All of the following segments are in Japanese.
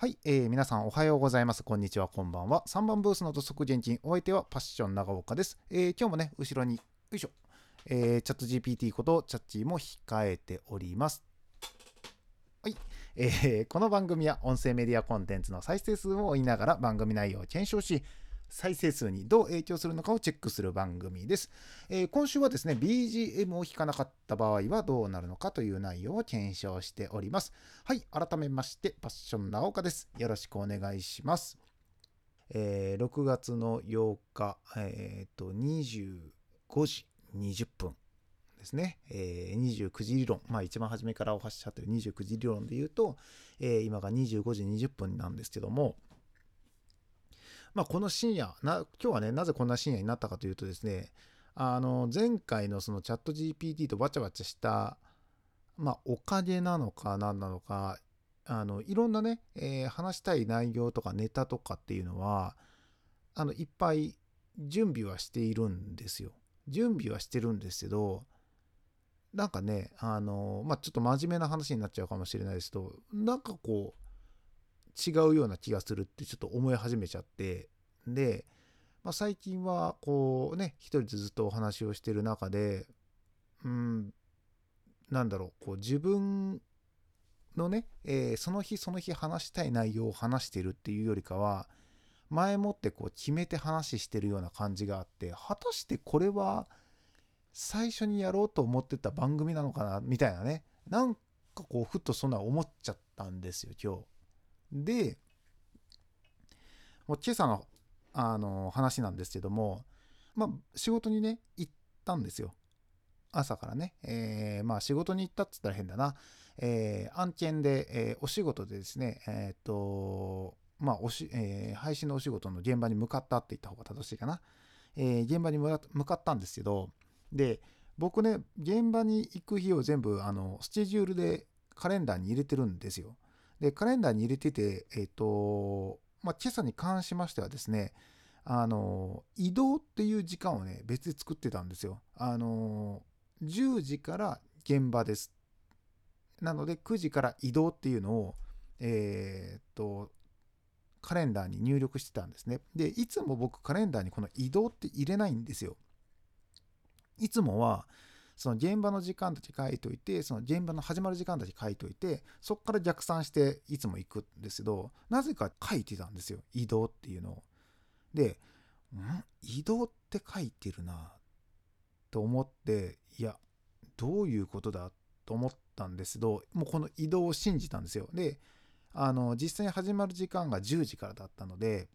はい、えー、皆さんおはようございます。こんにちは、こんばんは。3番ブースの土足現金、お相手はパッション長岡です。えー、今日もね、後ろに、よいしょ、えー、チャット GPT ことチャッチーも控えております。はい、えー、この番組は音声メディアコンテンツの再生数を追いながら番組内容を検証し、再生数にどう影響するのかをチェックする番組です。えー、今週はですね、BGM を弾かなかった場合はどうなるのかという内容を検証しております。はい、改めまして、パッション直岡です。よろしくお願いします。えー、6月の8日、えっ、ー、と、25時20分ですね、えー、29時理論、まあ一番初めからお話しってる29時理論で言うと、えー、今が25時20分なんですけども、まあ、この深夜な、今日はね、なぜこんな深夜になったかというとですね、あの、前回のそのチャット GPT とバチャバチャした、まあ、おかげなのか何なのか、あの、いろんなね、えー、話したい内容とかネタとかっていうのは、あの、いっぱい準備はしているんですよ。準備はしてるんですけど、なんかね、あの、まあ、ちょっと真面目な話になっちゃうかもしれないですけど、なんかこう、違うような気がするってちょっと思い始めちゃってで、まあ、最近はこうね一人でずっとお話をしてる中でうんなんだろうこう自分のね、えー、その日その日話したい内容を話してるっていうよりかは前もってこう決めて話してるような感じがあって果たしてこれは最初にやろうと思ってた番組なのかなみたいなねなんかこうふっとそんな思っちゃったんですよ今日。で、もう今朝のあの話なんですけども、まあ、仕事にね、行ったんですよ。朝からね。えー、まあ、仕事に行ったっつったら変だな。えー、案件で、えー、お仕事でですね、えっ、と、まあ、おし、え配信のお仕事の現場に向かったって言った方が正しいかな。え現場に向かったんですけど、で、僕ね、現場に行く日を全部、あの、スケジュールでカレンダーに入れてるんですよ。で、カレンダーに入れてて、えっ、と、まあ、今朝に関しましてはですね、あの、移動っていう時間をね、別で作ってたんですよ。あの、10時から現場です。なので、9時から移動っていうのを、えっ、と、カレンダーに入力してたんですね。で、いつも僕カレンダーにこの移動って入れないんですよ。いつもは、その現場の時間たち書いといて、その現場の始まる時間たち書いといて、そこから逆算していつも行くんですけど、なぜか書いてたんですよ。移動っていうのを。で、ん？移動って書いてるなと思って、いや、どういうことだと思ったんですけど、もうこの移動を信じたんですよ。で、あの、実際に始まる時間が10時からだったので、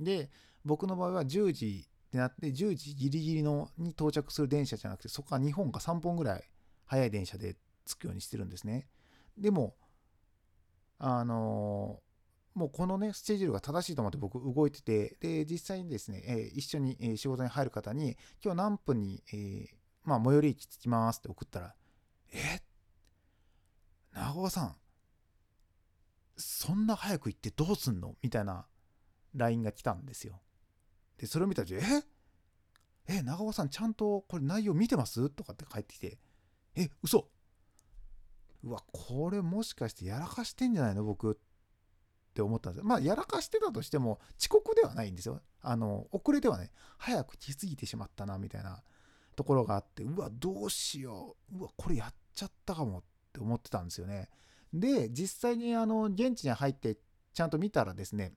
で、僕の場合は10時ってなって、10時ギリギリのに到着する電車じゃなくて、そこから2本か3本ぐらい早い電車で着くようにしてるんですね。でも、あのー、もうこのね、スケジュールが正しいと思って僕動いてて、で、実際にですね、えー、一緒に、え仕事に入る方に、今日何分に、えー、まあ、最寄り駅着きますって送ったら、え？長尾さん、そんな早く行ってどうすんの？みたいな LINE が来たんですよ。で、それを見たら、え？え、長尾さんちゃんとこれ内容見てます？とかって帰ってきて、え、嘘うわ、これもしかしてやらかしてんじゃないの？僕って思ったんですよ。まあ、やらかしてたとしても、遅刻ではないんですよ。あの、遅れてはね、早く来すぎてしまったな、みたいなところがあって、うわ、どうしよう。うわ、これやっちゃったかもって思ってたんですよね。で、実際にあの、現地に入ってちゃんと見たらですね、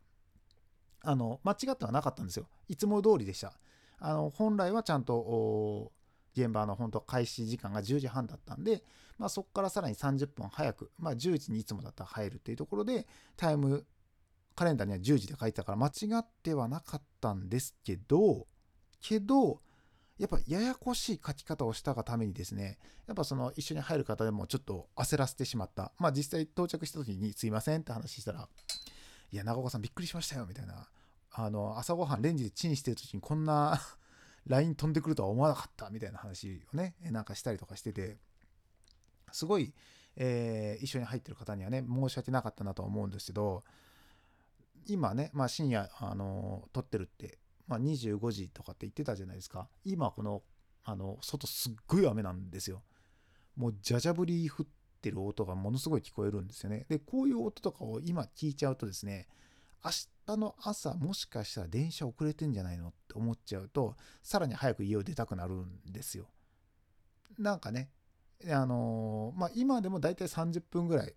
あの、間違ってはなかったんですよ。いつも通りでした。あの、本来はちゃんと、現場の本当開始時間が10時半だったんで、まあ、そこからさらに30分早く、まあ、10時にいつもだったら入るっていうところで、タイムカレンダーには10時で書いてたから間違ってはなかったんですけど、けど、やっぱややこしい書き方をしたがためにですね、やっぱその一緒に入る方でもちょっと焦らせてしまった。まあ実際到着した時にすいませんって話したら、いや、長岡さんびっくりしましたよ、みたいな。あの、朝ごはんレンジでチンしてる時にこんな LINE 飛んでくるとは思わなかった、みたいな話をね、なんかしたりとかしてて、すごい、えー、一緒に入ってる方にはね、申し訳なかったなとは思うんですけど、今ね、まあ深夜、あの、撮ってるって、まあ25時とかって言ってたじゃないですか。今この、あの、外すっごい雨なんですよ。もうじゃじゃ降り降っってる音がものすごい聞こえるんですよね。で、こういう音とかを今聞いちゃうとですね、明日の朝もしかしたら電車遅れてんじゃないのって思っちゃうと、さらに早く家を出たくなるんですよ。なんかね、あのー、まあ、今でもだいたい30分ぐらい、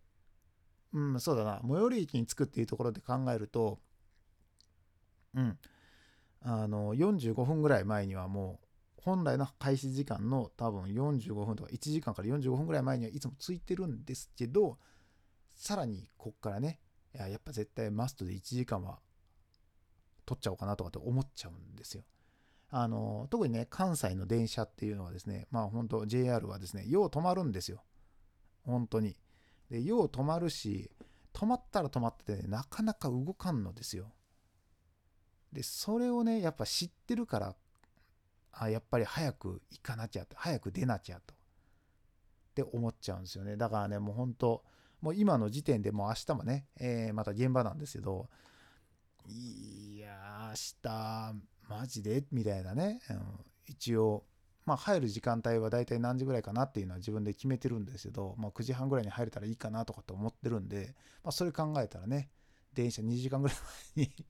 うん、そうだな、最寄り駅に着くっていうところで考えると、うん、あの45分ぐらい前にはもう本来の開始時間の多分45分とか1時間から45分ぐらい前にはいつもついてるんですけどさらにこっからねいややっぱ絶対マストで1時間は取っちゃおうかなとかって思っちゃうんですよ。あの特にね関西の電車っていうのはですねまあ本当 JR はですねよう止まるんですよ本当に。でよう止まるし止まったら止まってて、ね、なかなか動かんのですよ。でそれをねやっぱ知ってるからあやっぱり早く行かなきゃと早く出なきゃと。って思っちゃうんですよね。だからねもう本当もう今の時点でもう明日もね、えー、また現場なんですけどいや明日マジで？みたいなね、うん、一応まあ入る時間帯は大体何時ぐらいかなっていうのは自分で決めてるんですけど、まあ、9時半ぐらいに入れたらいいかなとかって思ってるんで、まあ、それ考えたらね電車2時間ぐらい前に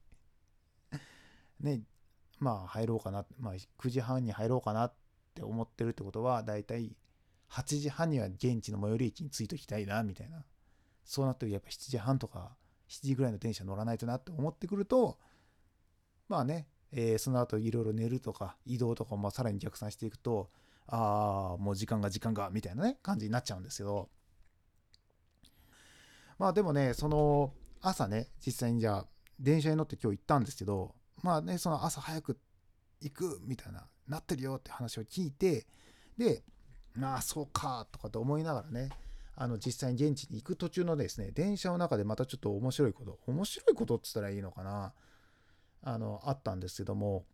ね、まあ入ろうかな、まあ9時半に入ろうかなって思ってるってことは、だいたい8時半には現地の最寄り駅に着いときたいな、みたいな。そうなってやっぱ7時半とか7時ぐらいの電車乗らないとなって思ってくると、まあね、えー、その後いろいろ寝るとか移動とかもさらに逆算していくと、ああ、もう時間が時間が、みたいなね、感じになっちゃうんですけど、まあでもね、その朝ね、実際にじゃあ電車に乗って今日行ったんですけど、まあね、その朝早く行くみたいな、なってるよって話を聞いて、で、まあそうかとかって思いながらね、あの実際に現地に行く途中のですね、電車の中でまたちょっと面白いこと、面白いことって言ったらいいのかな、あの、あったんですけども、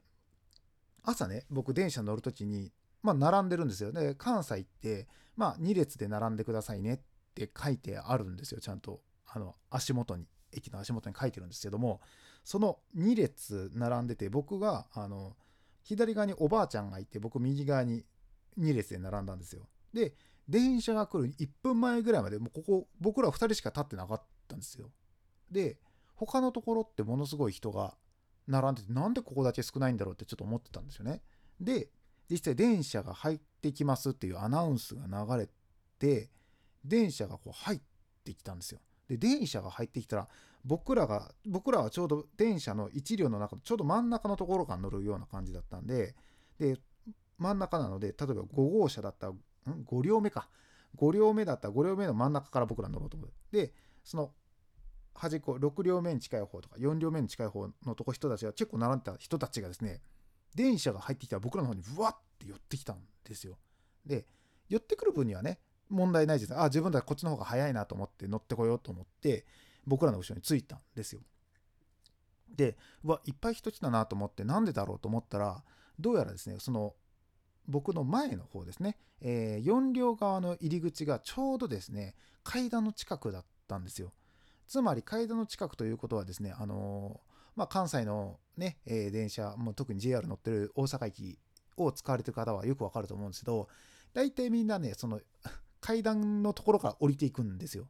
朝ね、僕電車乗るときに、まあ並んでるんですよ。で、関西って、まあ2列で並んでくださいねって書いてあるんですよ、ちゃんと。あの、足元に、駅の足元に書いてるんですけども、その2列並んでて僕があの左側におばあちゃんがいて僕右側に2列で並んだんですよ。で電車が来る1分前ぐらいまでもうここ僕ら2人しか立ってなかったんですよ。で他のところってものすごい人が並んでてなんでここだけ少ないんだろうってちょっと思ってたんですよね。で実際電車が入ってきますっていうアナウンスが流れて電車がこう入ってきたんですよ。で電車が入ってきたら僕らが僕らはちょうど電車の1両の中ちょうど真ん中のところから乗るような感じだったんでで真ん中なので例えば5号車だったら5両目か。5両目だったら5両目の真ん中から僕ら乗ろうと思う。でその端っこ6両目に近い方とか4両目に近い方のとこ人たちが結構並んでた人たちがですね電車が入ってきたら僕らの方にブワッて寄ってきたんですよ。で寄ってくる分にはね問題ないです。あ自分たちこっちの方が早いなと思って乗ってこようと思って僕らの後ろについたんですよ。で、うわ、いっぱい人来たなと思って、なんでだろうと思ったら、どうやらですね、その、僕の前の方ですね、えー、4両側の入り口がちょうどですね、階段の近くだったんですよ。つまり階段の近くということはですね、あのー、まあ、関西のね、えー、電車、も特に JR 乗ってる大阪駅を使われてる方はよくわかると思うんですけど、大体みんなね、その 階段のところから降りていくんですよ。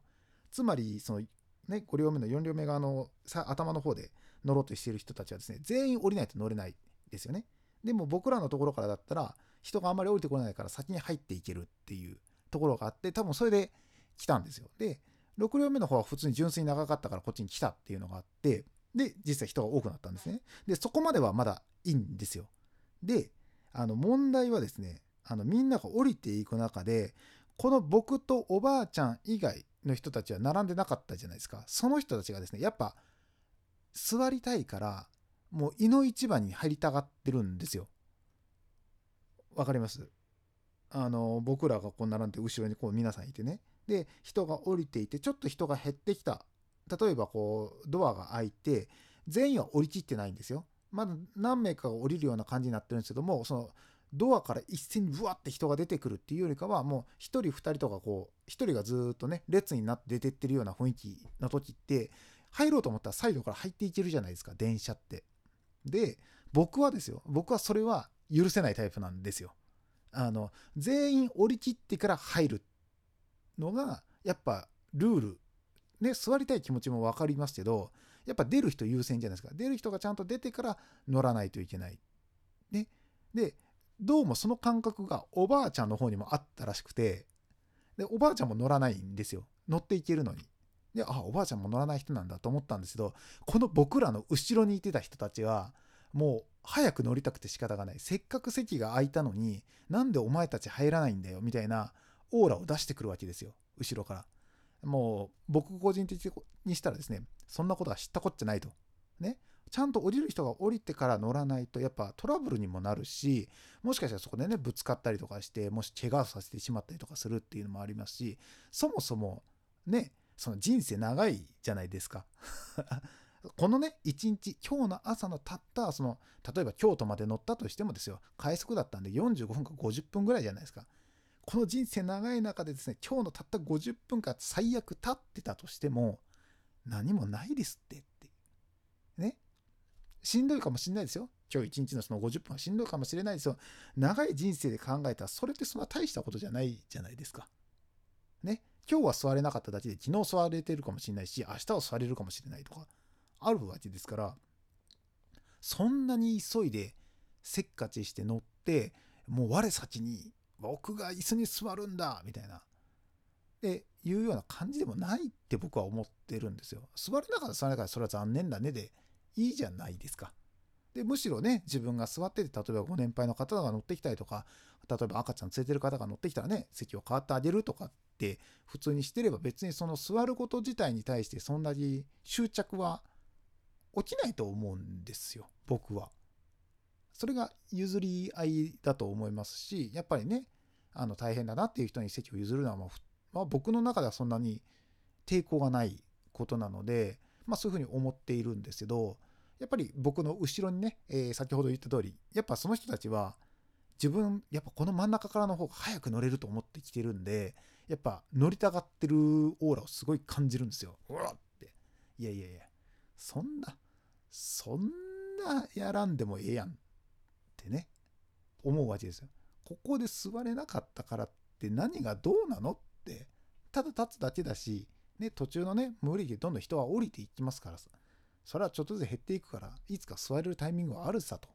つまり、そのね、5両目の4両目側のさ頭の方で乗ろうとしている人たちはですね、全員降りないと乗れないですよね。でも僕らのところからだったら、人があんまり降りてこないから先に入っていけるっていうところがあって、多分それで来たんですよ。で、6両目の方は普通に純粋に長かったからこっちに来たっていうのがあって、で、実際人が多くなったんですね。で、そこまではまだいいんですよ。で、あの問題はですね、あのみんなが降りていく中で、この僕とおばあちゃん以外の人たちは並んでなかったじゃないですか。その人たちがですね、やっぱ座りたいから、もう胃の一番に入りたがってるんですよ。わかります？あの、僕らがこう並んで後ろにこう皆さんいてね。で、人が降りていて、ちょっと人が減ってきた。例えばこう、ドアが開いて、全員は降りきってないんですよ。まだ何名かが降りるような感じになってるんですけども、そのドアから一斉にブワって人が出てくるっていうよりかはもう1人2人とかこう1人がずっとね列になって出てってるような雰囲気の時って入ろうと思ったらサイドから入っていけるじゃないですか電車って。で僕はですよ僕はそれは許せないタイプなんですよ。あの全員降り切ってから入るのがやっぱルールね座りたい気持ちも分かりますけどやっぱ出る人優先じゃないですか。出る人がちゃんと出てから乗らないといけない。ね、でどうもその感覚がおばあちゃんの方にもあったらしくてでおばあちゃんも乗らないんですよ。乗っていけるのに。であおばあちゃんも乗らない人なんだと思ったんですけどこの僕らの後ろにいてた人たちはもう早く乗りたくて仕方がない。せっかく席が空いたのになんでお前たち入らないんだよみたいなオーラを出してくるわけですよ。後ろから。もう僕個人的にしたらですねそんなことは知ったこっちゃないと。ねちゃんと降りる人が降りてから乗らないとやっぱトラブルにもなるしもしかしたらそこでねぶつかったりとかしてもし怪我をさせてしまったりとかするっていうのもありますしそもそもねその人生長いじゃないですか このね、一日、今日の朝のたった、その、例えば京都まで乗ったとしてもですよ、快速だったんで45分か50分ぐらいじゃないですか。この人生長い中でですね、今日のたった50分間最悪経ってたとしても、何もないですって。ね。しんどいかもしれないですよ。今日一日のその50分はしんどいかもしれないですよ。長い人生で考えたら、それってそんな大したことじゃないじゃないですか。ね。今日は座れなかっただけで、昨日座れてるかもしれないし、明日は座れるかもしれないとか。あるわけですからそんなに急いでせっかちして乗ってもう我先に僕が椅子に座るんだみたいなっていうような感じでもないって僕は思ってるんですよ。座れなかったら座れなかったらそれは残念だねでいいじゃないですか。でむしろね自分が座ってて例えばご年配の方が乗ってきたりとか例えば赤ちゃん連れてる方が乗ってきたらね席を変わってあげるとかって普通にしてれば別にその座ること自体に対してそんなに執着は起きないと思うんですよ僕は。それが譲り合いだと思いますしやっぱりねあの大変だなっていう人に席を譲るのは、まあ、まあ、僕の中ではそんなに抵抗がないことなので、まあ、そういうふうに思っているんですけどやっぱり僕の後ろにね、えー、先ほど言った通りやっぱその人たちは自分やっぱこの真ん中からの方が早く乗れると思ってきてるんでやっぱ乗りたがってるオーラをすごい感じるんですよ。うわっていやいやいやそんなそんなやらんでもええやんってね思うわけですよ。ここで座れなかったからって何がどうなのってただ立つだけだし、ね、途中のね無理でどんどん人は降りていきますからさそれはちょっとずつ減っていくからいつか座れるタイミングはあるさと。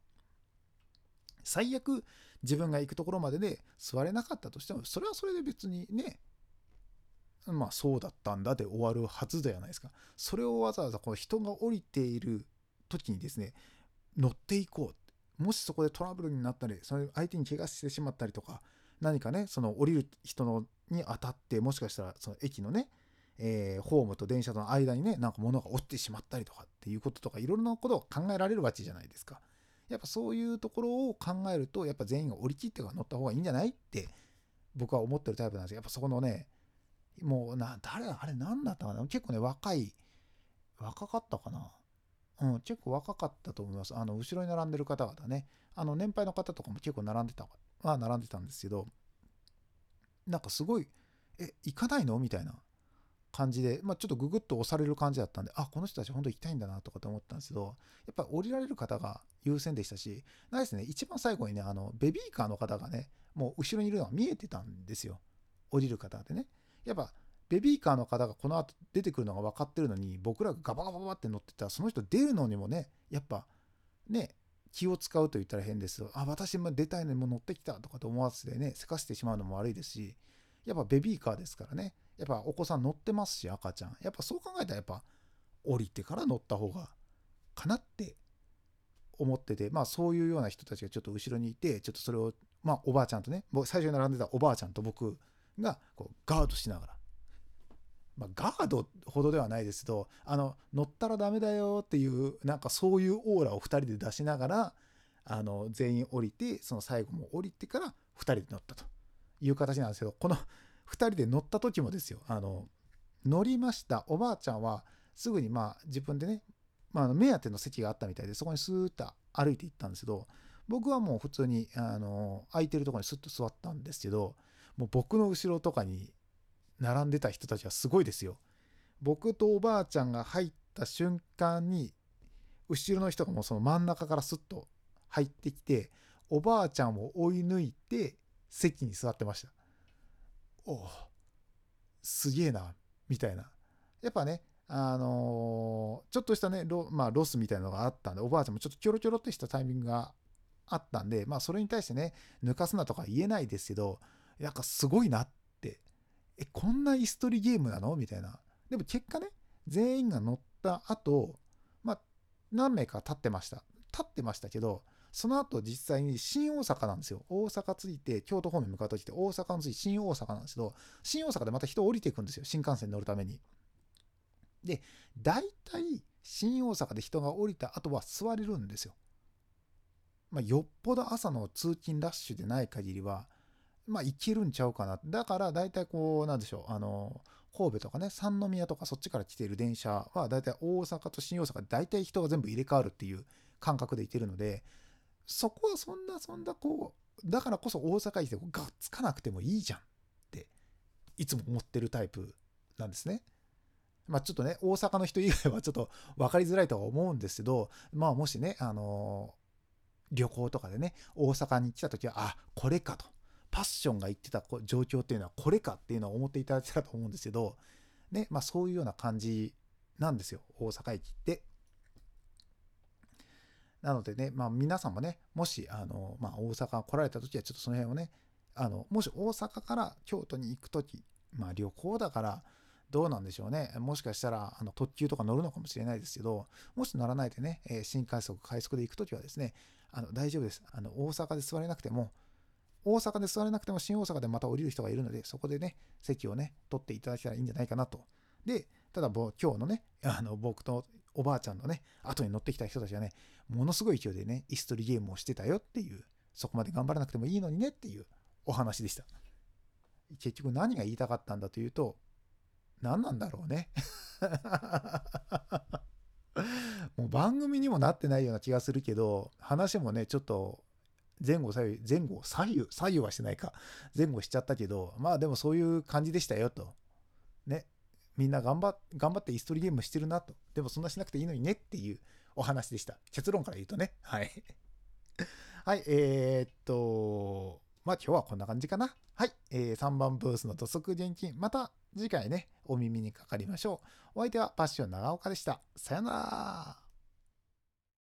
最悪自分が行くところまでで座れなかったとしてもそれはそれで別にねまあそうだったんだで終わるはずじゃないですか。それをわざわざこの人が降りている時にですね乗っていこうもしそこでトラブルになったりそれ相手に怪我してしまったりとか何かねその降りる人のに当たってもしかしたらその駅のね、えー、ホームと電車との間にねなんか物が落ちてしまったりとかっていうこととかいろんなことを考えられるわけじゃないですか。やっぱそういうところを考えるとやっぱ全員が降り切ってから乗った方がいいんじゃないって僕は思ってるタイプなんですよ。やっぱそこのねもうな誰あれ何だったかな？結構ね若い若かったかな？うん、結構若かったと思います。あの、後ろに並んでる方々ね。あの、年配の方とかも結構並んでた、は並んでたんですけど、なんかすごい、え、行かないの？みたいな感じで、まあ、ちょっとググッと押される感じだったんで、あ、この人たち本当行きたいんだなとかと思ったんですけど、やっぱ降りられる方が優先でしたし、ないですね、一番最後にね、あの、ベビーカーの方がね、もう後ろにいるのが見えてたんですよ。降りる方でね。やっぱベビーカーの方がこの後出てくるのが分かってるのに僕らがガバガバガバって乗ってたらその人出るのにもねやっぱね気を使うと言ったら変ですあ私も出たいのにも乗ってきたとかと思わせてねせかしてしまうのも悪いですしやっぱベビーカーですからねやっぱお子さん乗ってますし赤ちゃん。やっぱそう考えたらやっぱ降りてから乗った方がかなって思っててまあそういうような人たちがちょっと後ろにいてちょっとそれをまあおばあちゃんとね最初に並んでたおばあちゃんと僕がこうガードしながら。まあ、ガードほどではないですけどあの乗ったらダメだよっていうなんかそういうオーラを2人で出しながらあの全員降りてその最後も降りてから2人で乗ったという形なんですけどこの2人で乗った時もですよあの乗りましたおばあちゃんはすぐにまあ自分でね、まあ、目当ての席があったみたいでそこにスーッと歩いていったんですけど僕はもう普通にあの空いてるところにスッと座ったんですけどもう僕の後ろとかに並んでた人たちはすごいですよ。僕とおばあちゃんが入った瞬間に後ろの人がもうその真ん中からスッと入ってきておばあちゃんを追い抜いて席に座ってました。おおすげえなみたいな。やっぱねあのーちょっとしたねロ,、まあ、ロスみたいなのがあったんでおばあちゃんもちょっとちょろちょろっとしたタイミングがあったんでまあそれに対してね抜かすなとか言えないですけどなんかすごいなって。えこんな椅子取りゲームなの？みたいな。でも結果ね全員が乗った後まあ何名か立ってました。立ってましたけどその後実際に新大阪なんですよ。大阪着いて京都方面向かう時って大阪の次新大阪なんですけど新大阪でまた人降りていくんですよ。新幹線に乗るために。で大体新大阪で人が降りた後は座れるんですよ。まあ、よっぽど朝の通勤ラッシュでない限りは、まあ、行けるんちゃうかな。だから、大体こう、なんでしょう、あの、神戸とかね、三宮とかそっちから来ている電車は、大体大阪と新大阪で大体人が全部入れ替わるっていう感覚で行けるので、そこはそんな、そんなこう、だからこそ大阪駅でこうがっつかなくてもいいじゃんって、いつも思ってるタイプなんですね。まあちょっとね、大阪の人以外はちょっと分かりづらいとは思うんですけど、まあもしね、あの旅行とかでね大阪に来た時はあこれかとパッションが言ってた状況っていうのはこれかっていうのを思っていただけたらと思うんですけどねまあそういうような感じなんですよ大阪駅って。なのでね、まあ、皆さんもねもしあの、まあ、大阪来られた時はちょっとその辺をねあのもし大阪から京都に行く時まあ旅行だからどうなんでしょうね。もしかしたらあの特急とか乗るのかもしれないですけど、もし乗らないでね、えー新快速、快速で行くときはですね、あの大丈夫です。あの大阪で座れなくても、大阪で座れなくても新大阪でまた降りる人がいるので、そこでね、席をね、取っていただけたらいいんじゃないかなと。で、ただぼ今日のね、あの僕とおばあちゃんのね、後に乗ってきた人たちはね、ものすごい勢いでね、椅子取りゲームをしてたよっていう、そこまで頑張らなくてもいいのにねっていうお話でした。結局何が言いたかったんだというと、何なんだろうね。もう番組にもなってないような気がするけど、話もね、ちょっと前後左右、前後左右、左右はしてないか。前後しちゃったけど、まあでもそういう感じでしたよと。みんな頑張頑張ってイストリゲームしてるなと。でもそんなしなくていいのにねっていうお話でした。結論から言うとね。はい。はい、えー、っと、まあ今日はこんな感じかな。はい、えー、3番ブースの土足現金。また次回ね、お耳にかかりましょう。お相手はパッション長岡でした。さよなら。